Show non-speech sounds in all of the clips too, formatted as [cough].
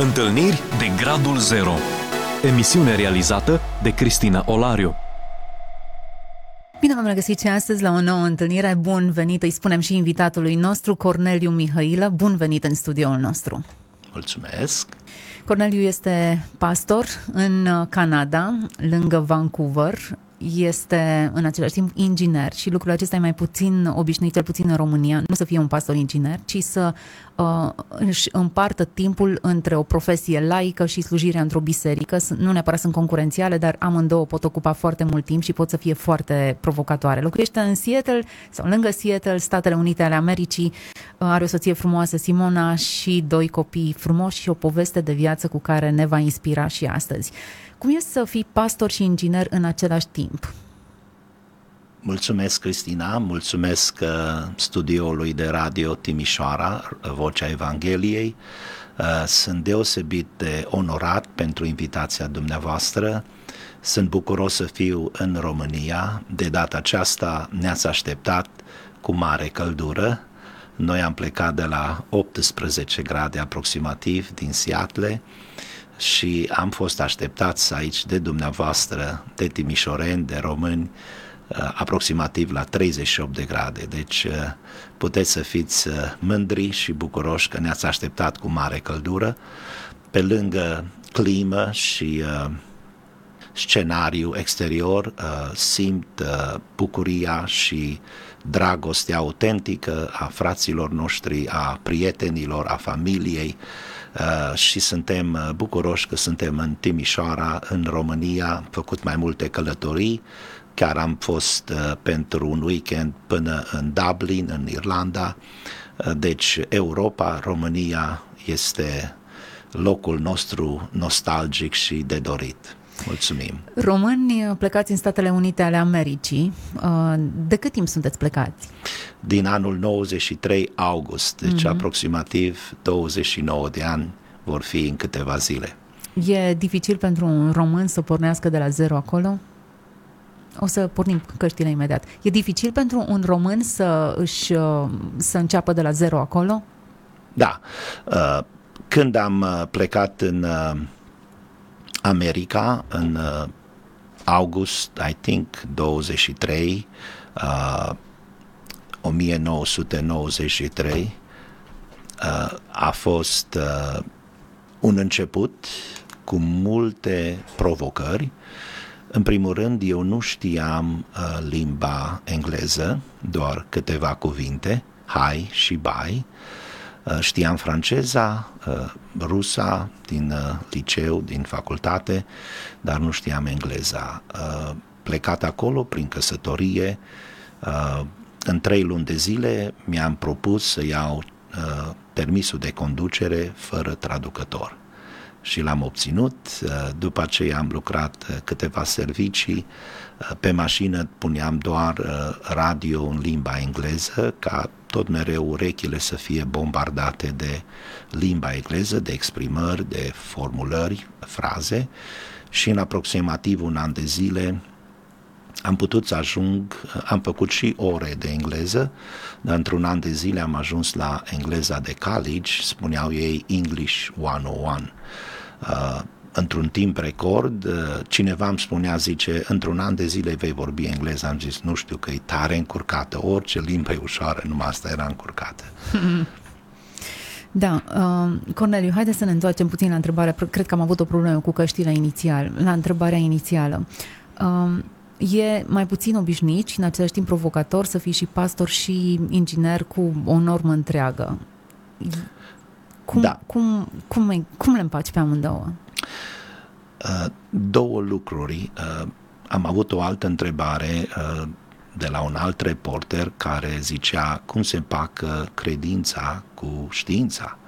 Întâlniri de Gradul Zero Emisiune realizată de Cristina Olariu Bine v-am regăsit și astăzi la o nouă întâlnire. Bun venit, îi spunem și invitatului nostru, Corneliu Mihailă. Bun venit în studioul nostru. Mulțumesc! Corneliu este pastor în Canada, lângă Vancouver este în același timp inginer și lucrul acesta e mai puțin obișnuit, cel puțin în România, nu să fie un pastor inginer, ci să uh, își împartă timpul între o profesie laică și slujirea într-o biserică. Nu neapărat sunt concurențiale, dar amândouă pot ocupa foarte mult timp și pot să fie foarte provocatoare. Locuiește în Seattle sau lângă Seattle, Statele Unite ale Americii, uh, are o soție frumoasă, Simona, și doi copii frumoși și o poveste de viață cu care ne va inspira și astăzi. Cum e să fii pastor și inginer în același timp? Mulțumesc, Cristina, mulțumesc uh, studioului de radio Timișoara, Vocea Evangheliei. Uh, sunt deosebit de onorat pentru invitația dumneavoastră. Sunt bucuros să fiu în România. De data aceasta ne-ați așteptat cu mare căldură. Noi am plecat de la 18 grade aproximativ din Seattle și am fost așteptați aici de dumneavoastră, de timișoreni, de români, uh, aproximativ la 38 de grade. Deci uh, puteți să fiți uh, mândri și bucuroși că ne-ați așteptat cu mare căldură. Pe lângă climă și scenariu exterior, simt bucuria și dragostea autentică a fraților noștri, a prietenilor, a familiei, Uh, și suntem uh, bucuroși că suntem în Timișoara, în România, am făcut mai multe călătorii, chiar am fost uh, pentru un weekend până în Dublin, în Irlanda, deci Europa, România este locul nostru nostalgic și de dorit. Mulțumim! Români plecați în Statele Unite ale Americii, de cât timp sunteți plecați? din anul 93 august, deci mm-hmm. aproximativ 29 de ani vor fi în câteva zile. E dificil pentru un român să pornească de la zero acolo? O să pornim căștile imediat. E dificil pentru un român să își să înceapă de la zero acolo? Da. Uh, când am uh, plecat în uh, America, în august, I think, 23, 1993 uh, a fost uh, un început cu multe provocări. În primul rând, eu nu știam uh, limba engleză, doar câteva cuvinte, hai și bai. Știam franceza, rusa din liceu, din facultate, dar nu știam engleza. Plecat acolo prin căsătorie, în trei luni de zile mi-am propus să iau uh, permisul de conducere fără traducător și l-am obținut. Uh, după aceea am lucrat uh, câteva servicii. Uh, pe mașină puneam doar radio în limba engleză ca tot mereu urechile să fie bombardate de limba engleză, de exprimări, de formulări, fraze și în aproximativ un an de zile am putut să ajung, am făcut și ore de engleză, dar într-un an de zile am ajuns la engleza de college, spuneau ei English 101. Uh, într-un timp record, uh, cineva îmi spunea, zice, într-un an de zile vei vorbi engleză, am zis, nu știu că e tare încurcată, orice limbă e ușoară, numai asta era încurcată. [laughs] Da, uh, Corneliu, haideți să ne întoarcem puțin la întrebarea, cred că am avut o problemă cu căștile inițial, la întrebarea inițială. Uh, e mai puțin obișnuit și în același timp provocator să fii și pastor și inginer cu o normă întreagă. Cum, da. cum, cum, cum le împaci pe amândouă? Uh, două lucruri. Uh, am avut o altă întrebare uh, de la un alt reporter care zicea cum se împacă credința cu știința.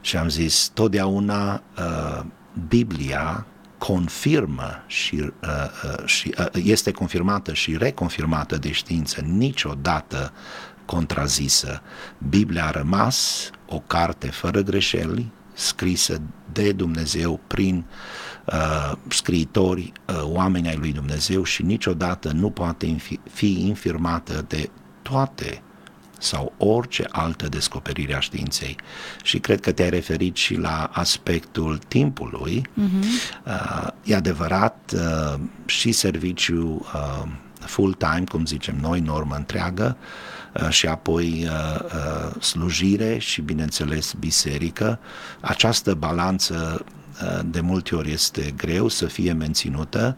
Și am zis, totdeauna uh, Biblia confirmă și, uh, uh, și uh, este confirmată și reconfirmată de știință, niciodată contrazisă. Biblia a rămas o carte fără greșeli, scrisă de Dumnezeu prin uh, scriitori, uh, oameni ai lui Dumnezeu și niciodată nu poate fi infirmată de toate sau orice altă descoperire a științei. Și cred că te-ai referit și la aspectul timpului. Uh-huh. Uh, e adevărat, uh, și serviciu uh, full-time, cum zicem noi, normă întreagă, uh, și apoi uh, uh, slujire și, bineînțeles, biserică. Această balanță de multe ori este greu să fie menținută,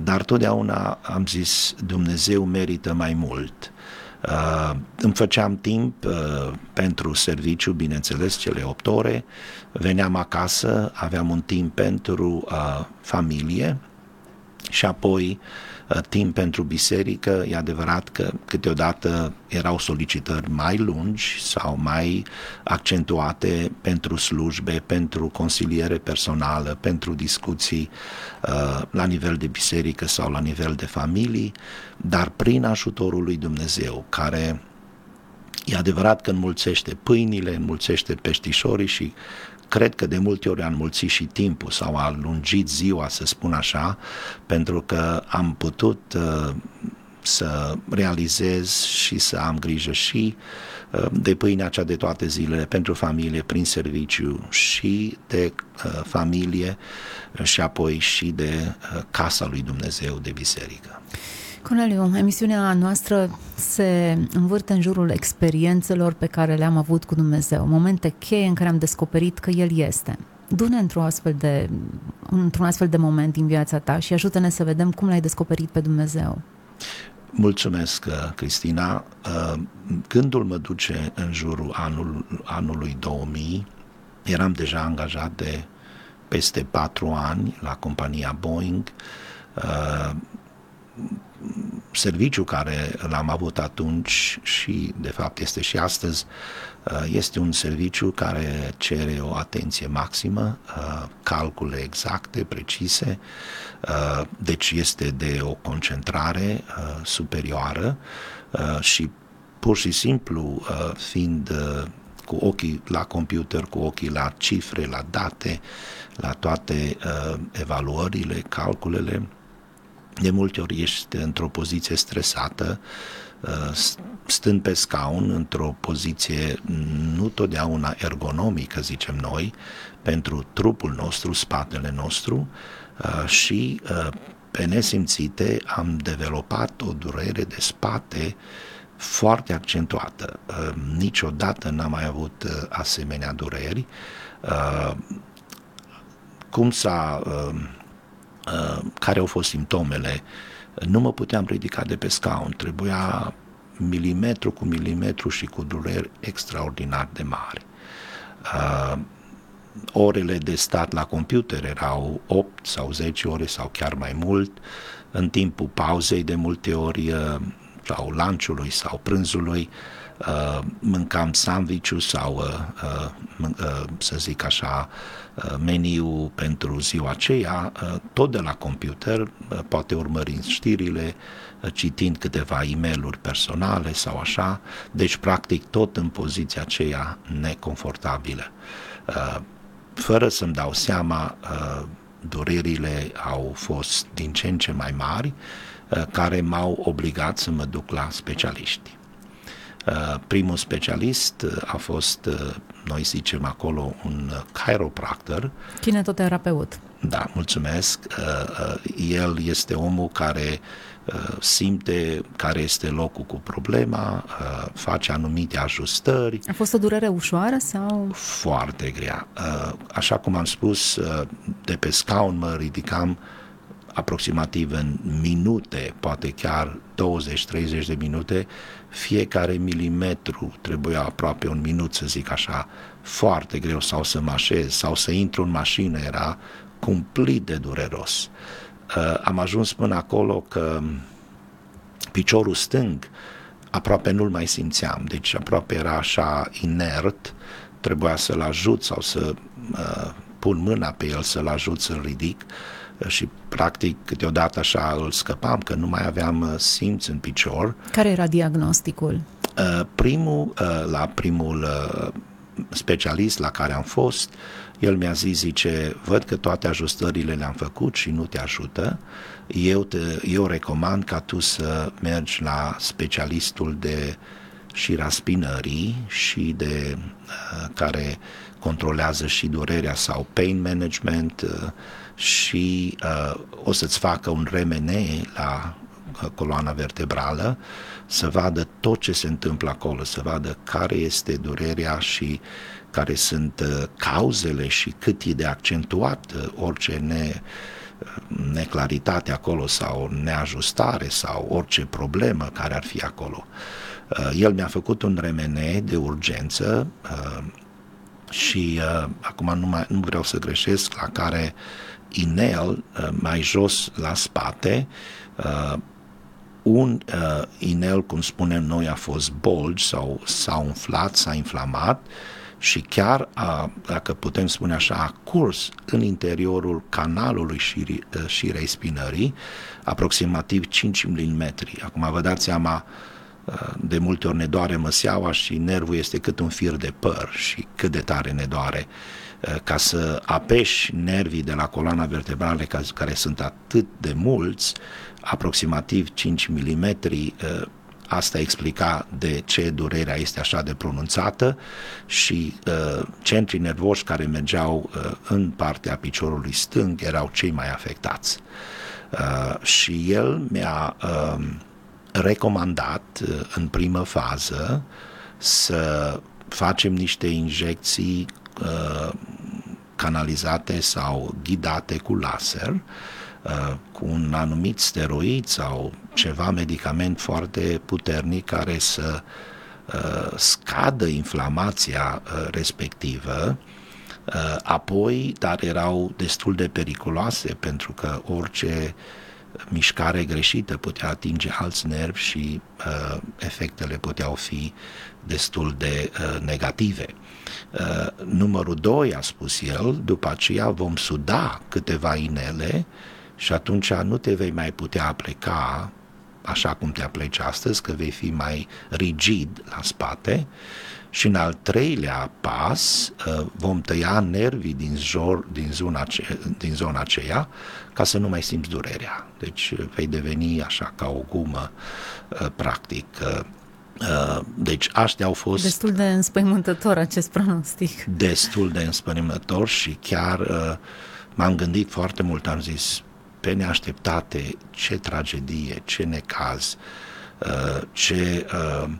dar totdeauna am zis Dumnezeu merită mai mult. Uh, îmi făceam timp uh, pentru serviciu, bineînțeles, cele 8 ore, veneam acasă, aveam un timp pentru uh, familie și apoi Uh, timp pentru biserică, e adevărat că câteodată erau solicitări mai lungi sau mai accentuate pentru slujbe, pentru consiliere personală, pentru discuții uh, la nivel de biserică sau la nivel de familii, dar prin ajutorul lui Dumnezeu, care E adevărat că înmulțește pâinile, înmulțește peștișorii și cred că de multe ori a înmulțit și timpul sau a lungit ziua, să spun așa, pentru că am putut uh, să realizez și să am grijă și uh, de pâinea cea de toate zilele pentru familie prin serviciu și de uh, familie și apoi și de uh, casa lui Dumnezeu de biserică. Corneliu, emisiunea noastră se învârte în jurul experiențelor pe care le-am avut cu Dumnezeu, momente cheie în care am descoperit că El este. Du-ne într-un astfel de, într-un astfel de moment din viața ta și ajută-ne să vedem cum l-ai descoperit pe Dumnezeu. Mulțumesc, uh, Cristina. Uh, gândul mă duce în jurul anul, anului 2000. Eram deja angajat de peste patru ani la compania Boeing uh, serviciu care l-am avut atunci și de fapt este și astăzi, uh, este un serviciu care cere o atenție maximă, uh, calcule exacte, precise, uh, deci este de o concentrare superioară și pur și simplu fiind cu ochii la computer, cu ochii la cifre, la date, la toate evaluările, calculele, de multe ori ești într-o poziție stresată, uh, stând pe scaun, într-o poziție nu totdeauna ergonomică, zicem noi, pentru trupul nostru, spatele nostru uh, și uh, pe nesimțite am dezvoltat o durere de spate foarte accentuată. Niciodată n-am mai avut asemenea dureri. Cum s-a Uh, care au fost simptomele, nu mă puteam ridica de pe scaun, trebuia milimetru cu milimetru și cu dureri extraordinar de mari. Uh, orele de stat la computer erau 8 sau 10 ore sau chiar mai mult, în timpul pauzei de multe ori uh, sau lunchului sau prânzului uh, mâncam sandwich sau uh, uh, uh, să zic așa Uh, meniu pentru ziua aceea, uh, tot de la computer, uh, poate urmărind știrile, citind câteva e mail personale sau așa, deci practic tot în poziția aceea neconfortabilă. Fără să-mi dau seama, durerile au fost din ce în ce mai mari, care m-au obligat să mă duc la specialiști. Primul specialist a fost noi zicem acolo un chiropractor. Kinetoterapeut. Da, mulțumesc. Uh, uh, el este omul care uh, simte care este locul cu problema, face anumite ajustări. A fost o durere ușoară sau? Foarte grea. Așa cum am spus, de pe scaun mă ridicam aproximativ în minute, poate chiar 20-30 de minute, fiecare milimetru trebuia aproape un minut, să zic așa, foarte greu sau să mă așez sau să intru în mașină, era cumplit de dureros. Uh, am ajuns până acolo că piciorul stâng aproape nu-l mai simțeam, deci aproape era așa inert, trebuia să-l ajut sau să uh, pun mâna pe el să-l ajut să-l ridic și practic câteodată așa îl scăpam că nu mai aveam uh, simț în picior. Care era diagnosticul? Uh, primul, uh, la primul specialist la care am fost, el mi-a zis, zice, văd că toate ajustările le-am făcut și nu te ajută, eu, te, eu recomand ca tu să mergi la specialistul de și raspinării și de uh, care controlează și durerea sau pain management uh, și uh, o să-ți facă un RMN la uh, coloana vertebrală să vadă tot ce se întâmplă acolo, să vadă care este durerea și care sunt uh, cauzele și cât e de accentuat uh, orice ne, uh, neclaritate acolo sau neajustare sau orice problemă care ar fi acolo. El mi-a făcut un remene de urgență și acum nu, mai, nu vreau să greșesc, la care inel mai jos la spate un uh, inel, cum spunem noi, a fost bulge sau s-a umflat, s-a inflamat și chiar, a, dacă putem spune așa, a curs în interiorul canalului și, uh, șirei spinării, aproximativ 5 mm. Acum vă dați seama, uh, de multe ori ne doare măseaua și nervul este cât un fir de păr și cât de tare ne doare. Uh, ca să apeși nervii de la coloana vertebrală, care sunt atât de mulți, aproximativ 5 mm, asta explica de ce durerea este așa de pronunțată și uh, centrii nervoși care mergeau uh, în partea piciorului stâng erau cei mai afectați. Uh, și el mi-a uh, recomandat uh, în primă fază să facem niște injecții uh, canalizate sau ghidate cu laser uh, Uh, cu un anumit steroid sau ceva medicament foarte puternic care să uh, scadă inflamația uh, respectivă, apoi, dar erau destul de periculoase pentru că orice mișcare greșită putea atinge alți nervi și uh, efectele puteau fi destul de uh, negative. Uh, numărul 2, a spus el, după aceea vom suda câteva inele și atunci nu te vei mai putea apleca așa cum te apleci astăzi, că vei fi mai rigid la spate și în al treilea pas uh, vom tăia nervii din, jor, din, zona, ce, din zona aceea ca să nu mai simți durerea. Deci vei deveni așa ca o gumă uh, practic. Uh, deci aștia au fost... Destul de înspăimântător acest pronostic. Destul de înspăimântător și chiar m-am gândit foarte mult, am zis, pe neașteptate, ce tragedie, ce necaz, uh, ce uh,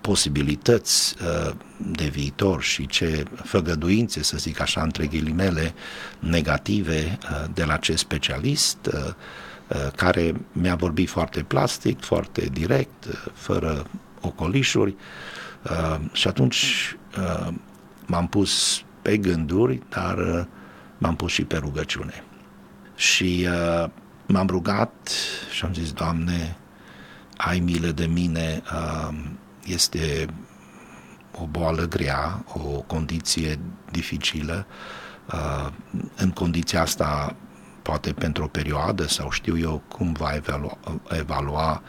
posibilități uh, de viitor și ce făgăduințe, să zic așa, între ghilimele, negative de la acest specialist, care mi-a vorbit foarte plastic, foarte direct, fără ocolișuri și atunci m-am pus pe gânduri, dar m-am pus și pe rugăciune. Și uh, m-am rugat și am zis, Doamne, ai milă de mine, uh, este o boală grea, o condiție dificilă. Uh, în condiția asta, poate pentru o perioadă sau știu eu cum va evalua, evalua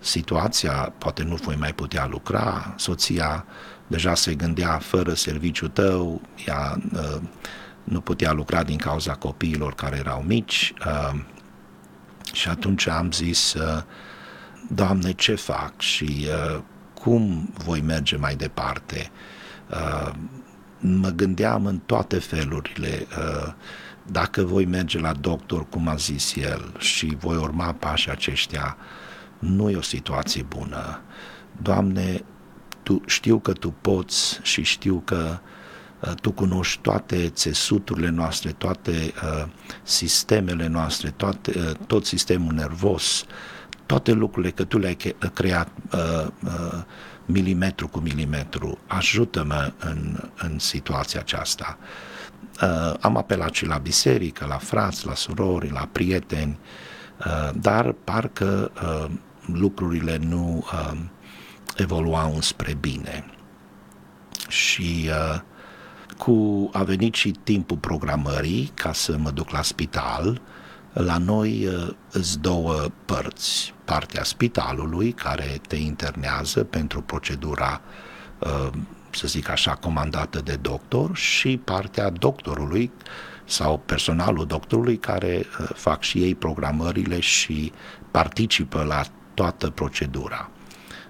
situația, poate nu voi mai putea lucra, soția deja se gândea fără serviciu tău, ea uh, nu putea lucra din cauza copiilor care erau mici uh, și atunci am zis, uh, Doamne, ce fac și uh, cum voi merge mai departe? Uh, mă gândeam în toate felurile, uh, dacă voi merge la doctor, cum a zis el, și voi urma pașii aceștia, nu e o situație bună. Doamne, tu, știu că Tu poți și știu că uh, Uh, tu cunoști toate țesuturile noastre, toate uh, sistemele noastre, toate, uh, tot sistemul nervos, toate lucrurile că tu le-ai creat uh, uh, milimetru cu milimetru. Ajută-mă în, în situația aceasta. Uh, am apelat și la biserică, la frați, la surori, la prieteni, uh, dar parcă uh, lucrurile nu uh, evoluau spre bine. Și uh, cu a venit și timpul programării ca să mă duc la spital. La noi îți uh, două părți. Partea spitalului care te internează pentru procedura uh, să zic așa, comandată de doctor și partea doctorului sau personalul doctorului care uh, fac și ei programările și participă la toată procedura.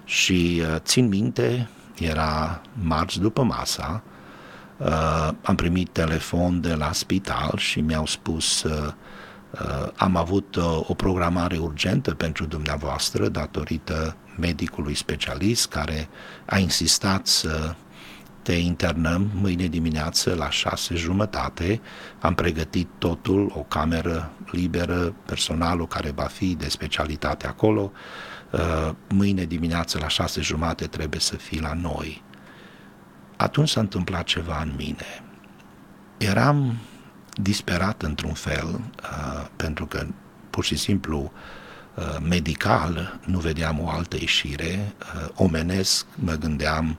Și uh, țin minte, era marți după masa, uh, am primit telefon de la spital și mi-au spus uh, uh, am avut uh, o programare urgentă pentru dumneavoastră datorită medicului specialist care a insistat să te internăm mâine dimineață la șase jumătate. Am pregătit totul, o cameră liberă, personalul care va fi de specialitate acolo. Uh, mâine dimineață la șase jumate trebuie să fii la noi. Atunci s-a întâmplat ceva în mine. Eram disperat într-un fel, uh, pentru că pur și simplu uh, medical nu vedeam o altă ieșire, omenesc mă gândeam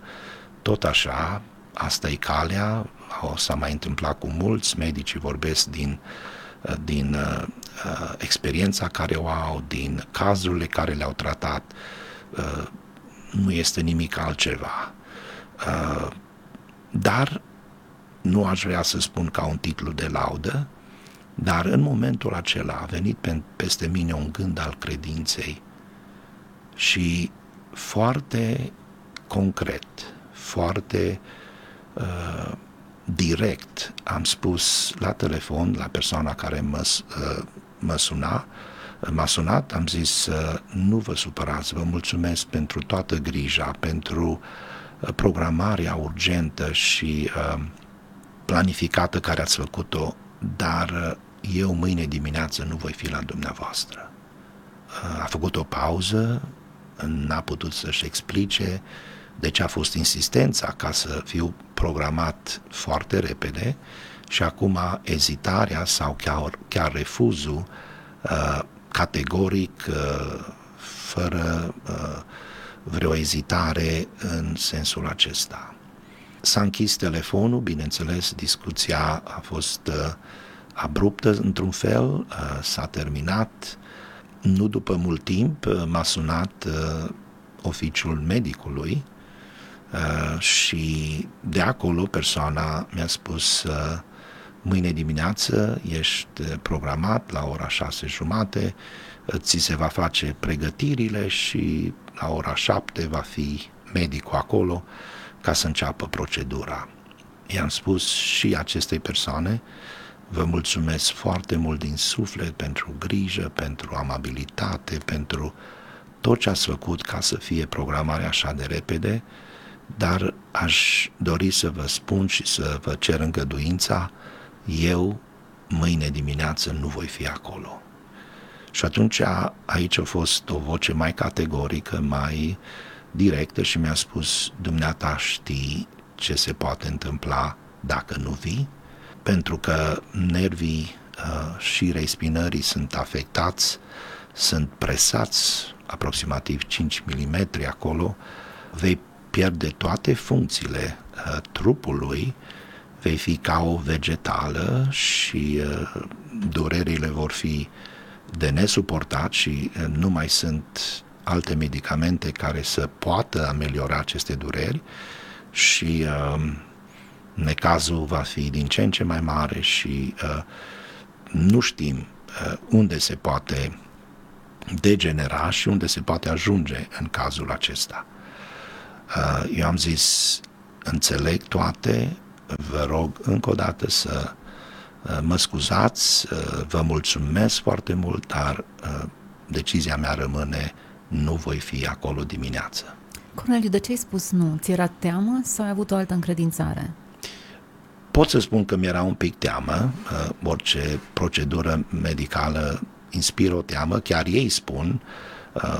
tot așa, asta e calea, o să mai întâmplat cu mulți, medicii vorbesc din, din uh, uh, experiența care o au, din cazurile care le-au tratat, uh, nu este nimic altceva. Uh, dar nu aș vrea să spun ca un titlu de laudă, dar în momentul acela a venit pe, peste mine un gând al credinței și foarte concret, foarte uh, direct am spus la telefon la persoana care mă, uh, mă suna, m-a sunat, am zis uh, nu vă supărați, vă mulțumesc pentru toată grija, pentru uh, programarea urgentă și uh, planificată care ați făcut-o, dar uh, eu mâine dimineață nu voi fi la dumneavoastră. Uh, a făcut o pauză, n-a putut să-și explice uh, deci a fost insistența ca să fiu programat foarte repede și acum ezitarea sau chiar, chiar refuzul uh, categoric, uh, fără uh, vreo ezitare în sensul acesta. S-a închis telefonul, bineînțeles, discuția a fost uh, abruptă într-un fel, uh, s-a terminat. Nu după mult timp uh, m-a sunat uh, oficiul medicului Uh, și de acolo persoana mi-a spus uh, mâine dimineață ești programat la ora șase jumate, uh, ți se va face pregătirile și la ora șapte va fi medicul acolo ca să înceapă procedura. I-am spus și acestei persoane, vă mulțumesc foarte mult din suflet pentru grijă, pentru amabilitate, pentru tot ce ați făcut ca să fie programarea așa de repede, dar aș dori să vă spun și să vă cer îngăduința, eu mâine dimineață nu voi fi acolo. Și atunci aici a fost o voce mai categorică, mai directă și mi-a spus, dumneata știi ce se poate întâmpla dacă nu vii? Pentru că nervii uh, și respinării sunt afectați, sunt presați aproximativ 5 mm acolo, vei pierde toate funcțiile uh, trupului, vei fi ca o vegetală și uh, durerile vor fi de nesuportat și uh, nu mai sunt alte medicamente care să poată ameliora aceste dureri și uh, necazul va fi din ce în ce mai mare și uh, nu știm uh, unde se poate degenera și unde se poate ajunge în cazul acesta. Uh, eu am zis, înțeleg toate, vă rog încă o dată să uh, mă scuzați, uh, vă mulțumesc foarte mult, dar decizia mea rămâne, nu voi fi acolo dimineață. Corneliu, de ce ai spus nu? Ți era teamă sau ai avut o altă încredințare? Pot să spun că mi-era un pic teamă, orice procedură medicală inspiră o teamă, chiar ei spun,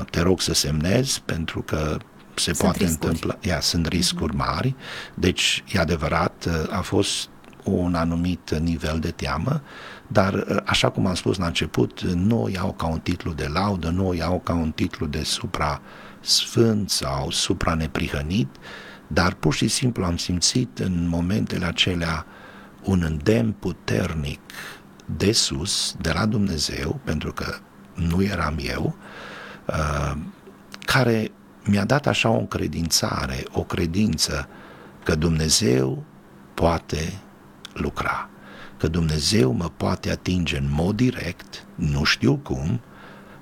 te rog să semnezi pentru că se sunt poate riscuri. întâmpla, ia, sunt riscuri mhm. mari, deci e adevărat, a fost un anumit nivel de teamă, dar așa cum am spus la început, nu o iau ca un titlu de laudă, nu o iau ca un titlu de supra sfânt sau supra neprihănit, dar pur și simplu am simțit în momentele acelea un îndemn puternic de sus, de la Dumnezeu, pentru că nu eram eu, uh, care mi-a dat așa o încredințare, o credință că Dumnezeu poate lucra, că Dumnezeu mă poate atinge în mod direct, nu știu cum,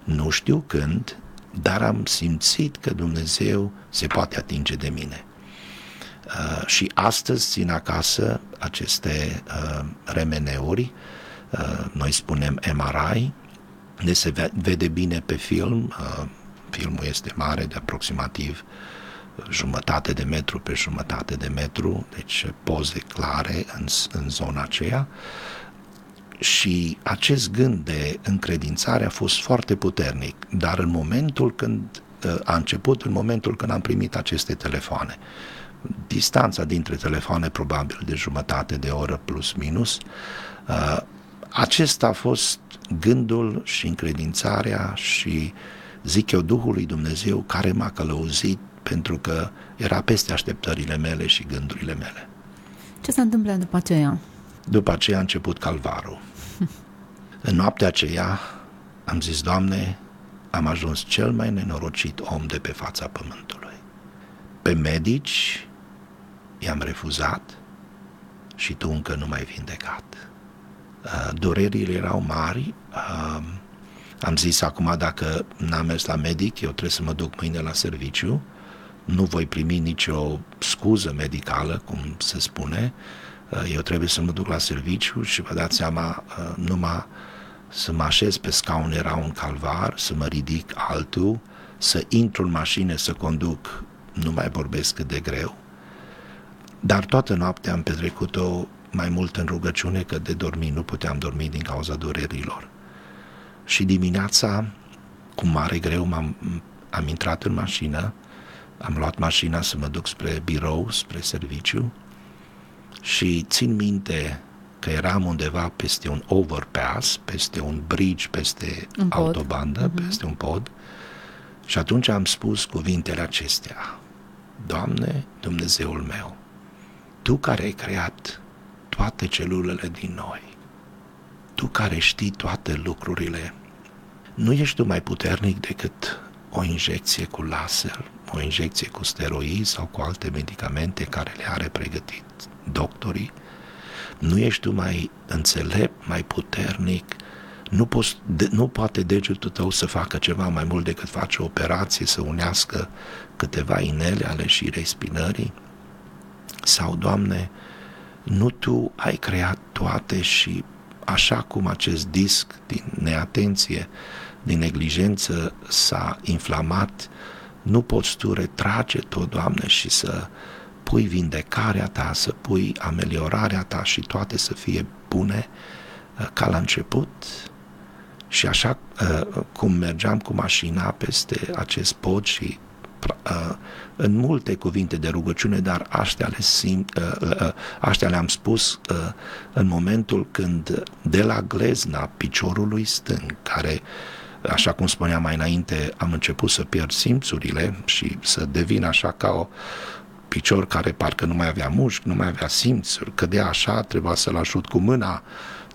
nu știu când, dar am simțit că Dumnezeu se poate atinge de mine. Uh, și astăzi țin acasă aceste uh, remeneuri, uh, noi spunem MRI, de se vede bine pe film, uh, filmul este mare de aproximativ jumătate de metru pe jumătate de metru, deci poze clare în, în zona aceea. Și acest gând de încredințare a fost foarte puternic, dar în momentul când uh, a început, în momentul când am primit aceste telefoane, distanța dintre telefoane probabil de jumătate de oră plus minus, uh, acesta a fost gândul și încredințarea și zic eu Duhul lui Dumnezeu care m-a călăuzit pentru că era peste așteptările mele și gândurile mele. Ce s-a întâmplat după aceea? După aceea a început calvarul. [laughs] În noaptea aceea am zis, Doamne, am ajuns cel mai nenorocit om de pe fața pământului. Pe medici i-am refuzat și tu încă nu m-ai vindecat. Uh, durerile erau mari, uh, am zis acum dacă n-am mers la medic, eu trebuie să mă duc mâine la serviciu, nu voi primi nicio scuză medicală, cum se spune, uh, eu trebuie să mă duc la serviciu și vă dați seama, numai să mă așez pe scaun era un calvar, să mă ridic altul, să intru în mașină să conduc, nu mai vorbesc cât de greu. Dar toată noaptea am petrecut-o mai mult în rugăciune că de dormi nu puteam dormi din cauza durerilor. Și dimineața, cu mare greu, m-am, am intrat în mașină, am luat mașina să mă duc spre birou, spre serviciu și țin minte că eram undeva peste un overpass, peste un bridge, peste un autobandă, uh-huh. peste un pod și atunci am spus cuvintele acestea. Doamne, Dumnezeul meu, Tu care ai creat toate celulele din noi. Tu care știi toate lucrurile, nu ești tu mai puternic decât o injecție cu laser, o injecție cu steroizi sau cu alte medicamente care le are pregătit doctorii? Nu ești tu mai înțelept, mai puternic? Nu, poți, de, nu poate degetul tău să facă ceva mai mult decât face o operație, să unească câteva inele ale șirei spinării? Sau, Doamne, nu tu ai creat toate și așa cum acest disc din neatenție, din neglijență s-a inflamat, nu poți tu retrage tot, Doamne, și să pui vindecarea ta, să pui ameliorarea ta și toate să fie bune uh, ca la început. Și așa uh, cum mergeam cu mașina peste acest pod și uh, în multe cuvinte de rugăciune, dar aștia le, simt, uh, uh, aștia le-am spus uh, în momentul când de la glezna piciorului stâng, care așa cum spuneam mai înainte, am început să pierd simțurile și să devin așa ca o picior care parcă nu mai avea mușchi, nu mai avea simțuri, cădea așa, trebuia să-l ajut cu mâna,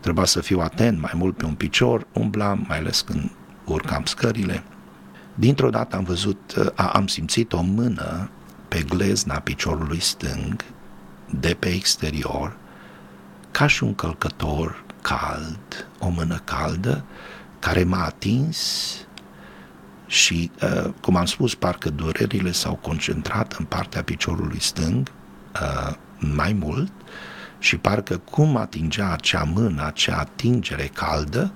trebuia să fiu atent mai mult pe un picior, umblam, mai ales când urcam scările. Dintr-o dată am văzut, am simțit o mână pe glezna piciorului stâng, de pe exterior, ca și un călcător cald, o mână caldă, care m-a atins și, uh, cum am spus, parcă durerile s-au concentrat în partea piciorului stâng uh, mai mult și parcă cum atingea acea mână, acea atingere caldă,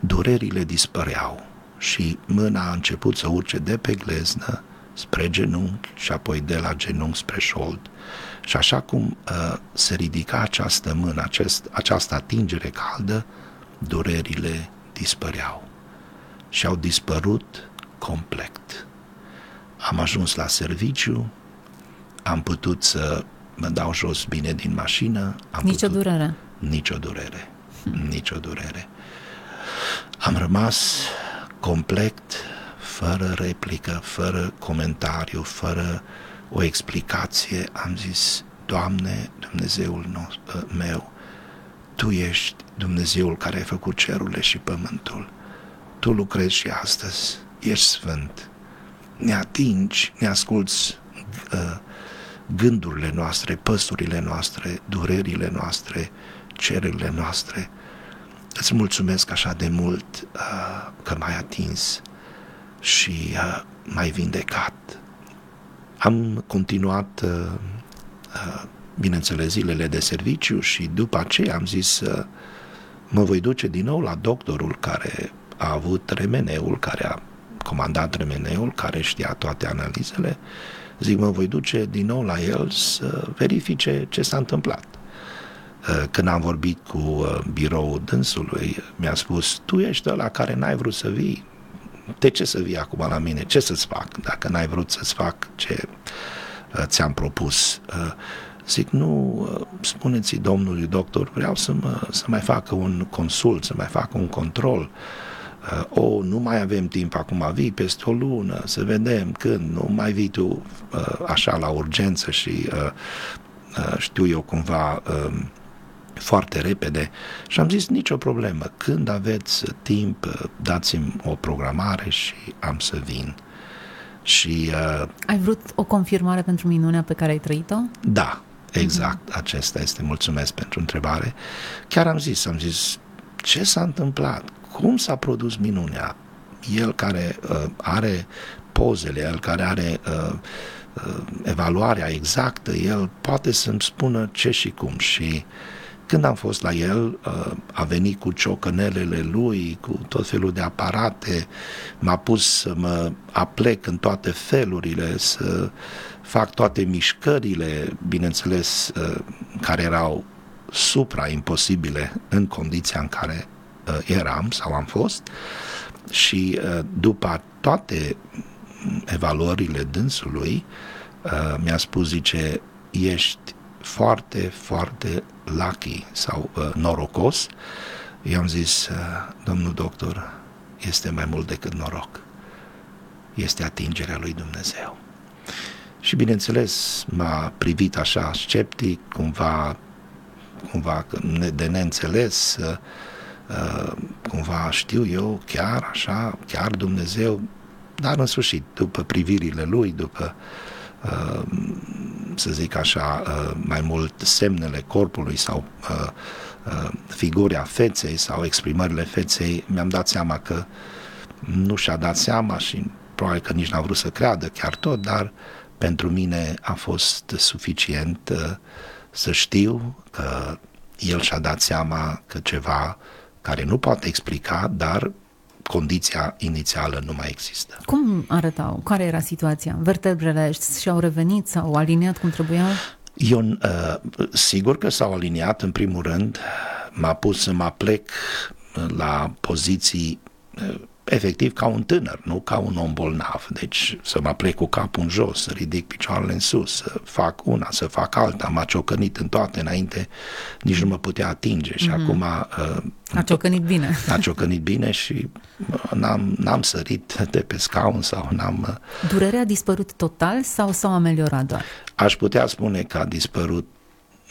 durerile dispăreau și mâna a început să urce de pe gleznă spre genunchi și apoi de la genunchi spre șold. Și așa cum uh, se ridica această mână, acest, această atingere caldă, durerile dispăreau și au dispărut complet. Am ajuns la serviciu, am putut să mă dau jos bine din mașină. Am nicio putut, durere. Nicio durere. Hmm. Nicio durere. Am rămas complet, fără replică, fără comentariu, fără o explicație, am zis, Doamne, Dumnezeul nostru, meu, Tu ești Dumnezeul care ai făcut cerurile și pământul. Tu lucrezi și astăzi, ești sfânt. Ne atingi, ne asculți uh, gândurile noastre, păsurile noastre, durerile noastre, cererile noastre, Îți mulțumesc așa de mult uh, că m-ai atins și uh, mai vindecat. Am continuat, uh, uh, bineînțeles, zilele de serviciu și după aceea am zis uh, mă voi duce din nou la doctorul care a avut remeneul, care a comandat remeneul, care știa toate analizele. Zic, mă voi duce din nou la el să verifice ce s-a întâmplat. Uh, când am vorbit cu uh, biroul dânsului, mi-a spus, tu ești ăla care n-ai vrut să vii, de ce să vii acum la mine? Ce să-ți fac dacă n-ai vrut să-ți fac ce uh, ți-am propus? Zic, nu, spuneți domnului doctor, vreau să, mă, să mai facă un consult, să mai facă un control. O, oh, nu mai avem timp acum, vii peste o lună, să vedem când, nu mai vii tu așa la urgență și știu eu cumva um, foarte repede și am zis nicio problemă, când aveți timp dați-mi o programare și am să vin. Și, uh, ai vrut o confirmare pentru minunea pe care ai trăit-o? Da, exact, uh-huh. acesta este, mulțumesc pentru întrebare. Chiar am zis, am zis, ce s-a întâmplat? Cum s-a produs minunea? El care uh, are pozele, el care are uh, uh, evaluarea exactă, el poate să-mi spună ce și cum și uh, când am fost la el, uh, a venit cu ciocănelele lui, cu tot felul de aparate, m-a pus să mă aplec în toate felurile, să fac toate mișcările, bineînțeles, uh, care erau supra-imposibile în condiția în care uh, eram sau am fost. Și după toate evaluările dânsului mi-a spus, zice, ești foarte, foarte lucky sau uh, norocos, i-am zis, uh, domnul doctor, este mai mult decât noroc. Este atingerea lui Dumnezeu. Și bineînțeles m-a privit așa sceptic, cumva, cumva de neînțeles, uh, uh, cumva știu eu, chiar așa, chiar Dumnezeu, dar în sfârșit, după privirile lui, după uh, să zic așa, uh, mai mult semnele corpului sau uh, uh, figura feței sau exprimările feței, mi-am dat seama că nu și-a dat seama și probabil că nici n-a vrut să creadă chiar tot, dar pentru mine a fost suficient să știu că el și-a dat seama că ceva care nu poate explica, dar condiția inițială nu mai există. Cum arătau? Care era situația? Vertebrele și-au revenit sau aliniat cum trebuiau? Eu, uh, sigur că s-au aliniat, în primul rând, m-a pus să mă plec la poziții uh, efectiv ca un tânăr, nu ca un om bolnav. Deci să mă plec cu capul în jos, să ridic picioarele în sus, să fac una, să fac alta. M-a ciocănit în toate înainte, nici nu mă putea atinge și mm-hmm. acum... Uh, a ciocănit bine. [laughs] A ciocănit bine și uh, n-am, n-am sărit de pe scaun sau n-am... Uh, Durerea a dispărut total sau s-au ameliorat doar? Aș putea spune că a dispărut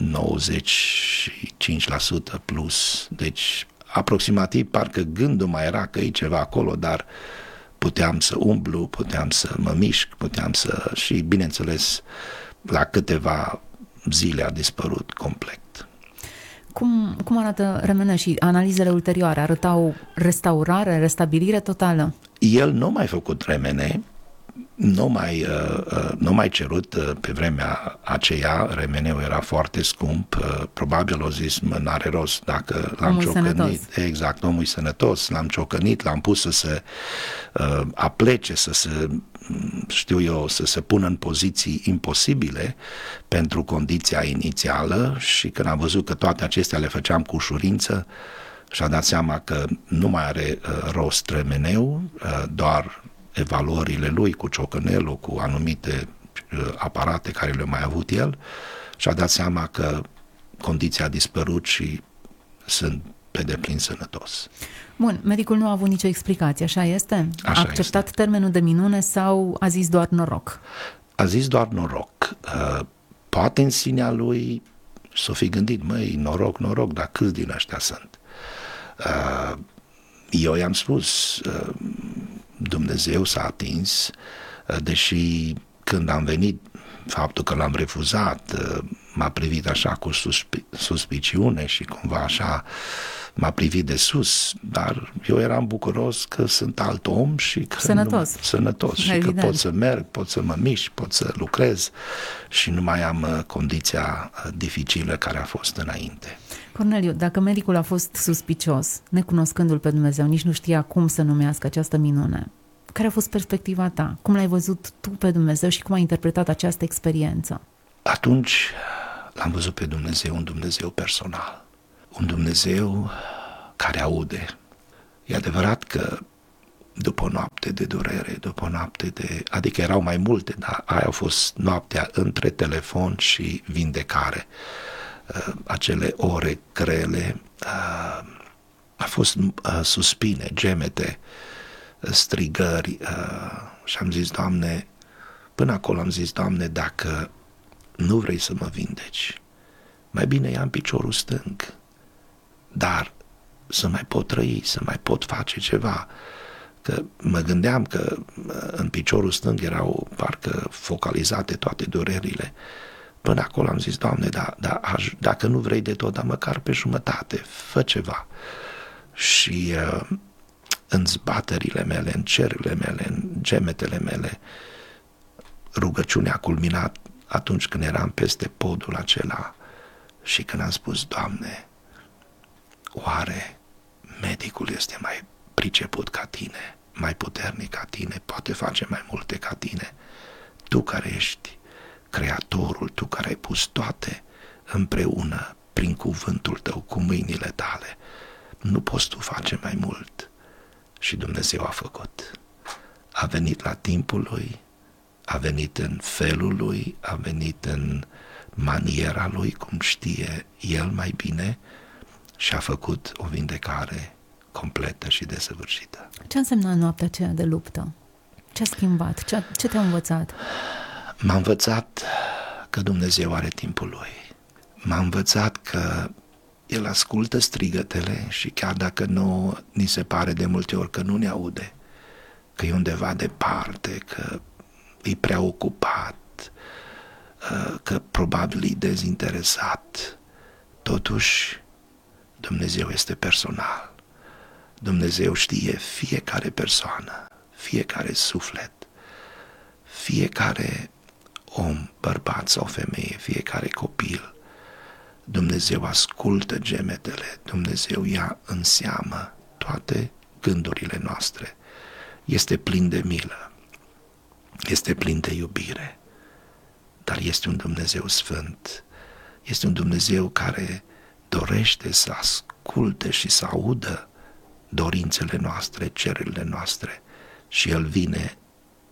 95% plus. Deci aproximativ parcă gândul mai era că e ceva acolo, dar puteam să umblu, puteam să mă mișc, puteam să... și bineînțeles la câteva zile a dispărut complet. Cum, cum arată remenea și analizele ulterioare? Arătau restaurare, restabilire totală? El nu mai făcut remene, nu mai, uh, uh, nu mai cerut uh, pe vremea aceea, remeneu era foarte scump, probabil o zis, mă, n-are rost dacă l-am omul ciocănit. Sănătos. Exact, omul sănătos, l-am ciocănit, l-am pus să se uh, aplece, să se, știu eu, să se pună în poziții imposibile pentru condiția inițială și când am văzut că toate acestea le făceam cu ușurință, și-a dat seama că nu mai are uh, rost remeneu, uh, doar evaluările lui cu ciocănelul, cu anumite uh, aparate care le-a mai avut el și a dat seama că condiția a dispărut și sunt pe deplin sănătos. Bun, medicul nu a avut nicio explicație, așa este? Așa a acceptat este. termenul de minune sau a zis doar noroc? A zis doar noroc. Uh, poate în sinea lui s-o fi gândit, măi, noroc, noroc, dar câți din ăștia sunt? Uh, eu i-am spus, Dumnezeu s-a atins, uh, deși când am venit, faptul că l-am refuzat uh, m-a privit așa cu suspi- suspiciune și cumva așa m-a privit de sus, dar eu eram bucuros că sunt alt om și că sănătos, nu, sănătos și Evident. că pot să merg, pot să mă mișc, pot să lucrez și nu mai am uh, condiția uh, dificilă care a fost înainte. Corneliu, dacă medicul a fost suspicios, necunoscându-l pe Dumnezeu, nici nu știa cum să numească această minune, care a fost perspectiva ta? Cum l-ai văzut tu pe Dumnezeu și cum ai interpretat această experiență? Atunci l-am văzut pe Dumnezeu, un Dumnezeu personal, un Dumnezeu care aude. E adevărat că după o noapte de durere, după o noapte de... adică erau mai multe, dar aia a fost noaptea între telefon și vindecare. Uh, acele ore grele, uh, a fost uh, suspine, gemete, strigări și am zis, Doamne, până acolo am zis, Doamne, dacă nu vrei să mă vindeci, mai bine ia în piciorul stâng, dar să mai pot trăi, să mai pot face ceva. Că mă gândeam că în piciorul stâng erau parcă focalizate toate durerile. Până acolo am zis, Doamne, da, da, aș, dacă nu vrei de tot, dar măcar pe jumătate, fă ceva. Și uh, în zbaterile mele, în cerurile mele, în gemetele mele, rugăciunea a culminat atunci când eram peste podul acela și când am spus, Doamne, oare medicul este mai priceput ca tine, mai puternic ca tine, poate face mai multe ca tine? Tu care ești creatorul, tu care ai pus toate împreună prin cuvântul tău, cu mâinile tale, nu poți tu face mai mult. Și Dumnezeu a făcut. A venit la timpul lui, a venit în felul lui, a venit în maniera lui, cum știe el mai bine și a făcut o vindecare completă și desăvârșită. Ce însemna noaptea aceea de luptă? Ce a schimbat? Ce, ce te-a învățat? M-a învățat că Dumnezeu are timpul lui. M-a învățat că El ascultă strigătele și chiar dacă nu ni se pare de multe ori că nu ne aude, că e undeva departe, că e preocupat, uh, că probabil e dezinteresat. Totuși, Dumnezeu este personal. Dumnezeu știe fiecare persoană, fiecare suflet, fiecare om, bărbat sau femeie, fiecare copil. Dumnezeu ascultă gemetele, Dumnezeu ia în seamă toate gândurile noastre. Este plin de milă, este plin de iubire, dar este un Dumnezeu sfânt, este un Dumnezeu care dorește să asculte și să audă dorințele noastre, cererile noastre și El vine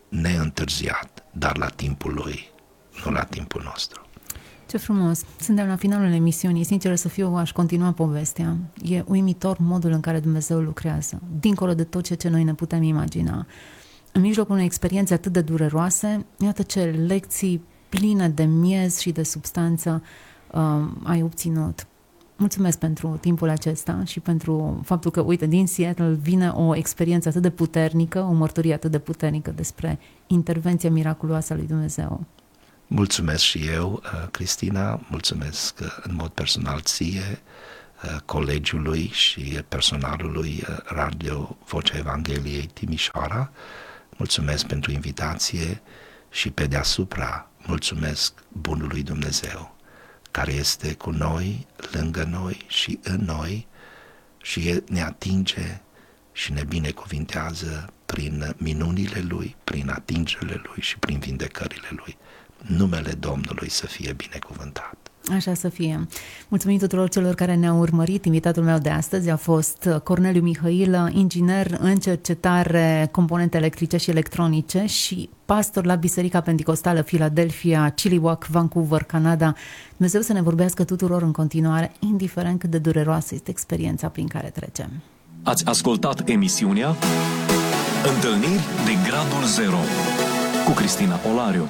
neîntârziat, dar la timpul Lui, nu la timpul nostru. Ce frumos! Suntem la finalul emisiunii. Sincer să fiu, aș continua povestea. E uimitor modul în care Dumnezeu lucrează, dincolo de tot ce, ce noi ne putem imagina în mijlocul unei experiențe atât de dureroase, iată ce lecții pline de miez și de substanță uh, ai obținut. Mulțumesc pentru timpul acesta și pentru faptul că, uite, din Seattle vine o experiență atât de puternică, o mărturie atât de puternică despre intervenția miraculoasă a lui Dumnezeu. Mulțumesc și eu, uh, Cristina, mulțumesc uh, în mod personal ție, uh, colegiului și personalului Radio Vocea Evangheliei Timișoara, mulțumesc pentru invitație și pe deasupra mulțumesc Bunului Dumnezeu, care este cu noi, lângă noi și în noi și ne atinge și ne binecuvintează prin minunile Lui, prin atingerile Lui și prin vindecările Lui. Numele Domnului să fie binecuvântat. Așa să fie. Mulțumim tuturor celor care ne-au urmărit. Invitatul meu de astăzi a fost Corneliu Mihail, inginer în cercetare componente electrice și electronice și pastor la Biserica Pentecostală Philadelphia, Chilliwack, Vancouver, Canada. Dumnezeu să ne vorbească tuturor în continuare, indiferent cât de dureroasă este experiența prin care trecem. Ați ascultat emisiunea Întâlniri de Gradul Zero cu Cristina Olariu.